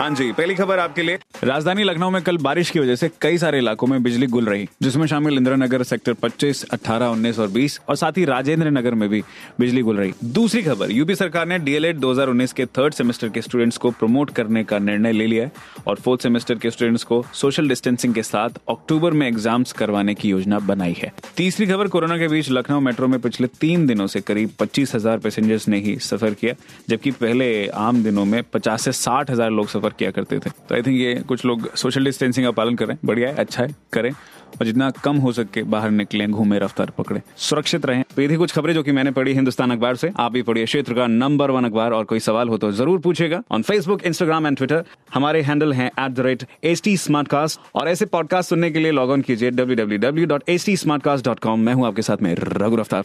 हैं जी पहली खबर आपके लिए। राजधानी लखनऊ में कल बारिश की वजह से कई सारे इलाकों में बिजली गुल रही जिसमें शामिल इंदिरा नगर सेक्टर 25, 18, 19 और 20 और साथ ही राजेंद्र नगर में भी बिजली गुल रही। दूसरी खबर यूपी सरकार ने डीएलएड 2019 के थर्ड सेमेस्टर के स्टूडेंट्स को प्रमोट करने का निर्णय ले लिया है और फोर्थ सेमेस्टर के स्टूडेंट्स को सोशल डिस्टेंसिंग के साथ अक्टूबर में एग्ज़ाम्स करवाने की योजना बनाई है। तीसरी खबर कोरोना के बीच लखनऊ मेट्रो में पिछले तीन दिनों से करीब पच्चीस पैसेंजर्स ने ही सफ़र किया जबकि पहले आम दिनों में पचास से साठ लोग सफ़र किया करते थे। तो आई थिंक ये कुछ लोग सोशल डिस्टेंसिंग का पालन करें, बढ़िया है अच्छा है, करें। और जितना कम हो सके बाहर निकलें, घूमे, रफ्तार पकड़े, सुरक्षित रहें। तो ये थी कुछ खबरें जो कि मैंने पढ़ी हिंदुस्तान अखबार से। आप भी पढ़िए क्षेत्र का नंबर वन अखबार। और कोई सवाल हो तो ज़रूर पूछेगा on Facebook Instagram and Twitter हमारे हैंडल है at the rate H T और ऐसे पॉडकास्ट सुनने के लिए लॉग ऑन कीजिए W W W dot H T Smartcast dot com मैं हूँ आपके साथ में रघु रफ्तार।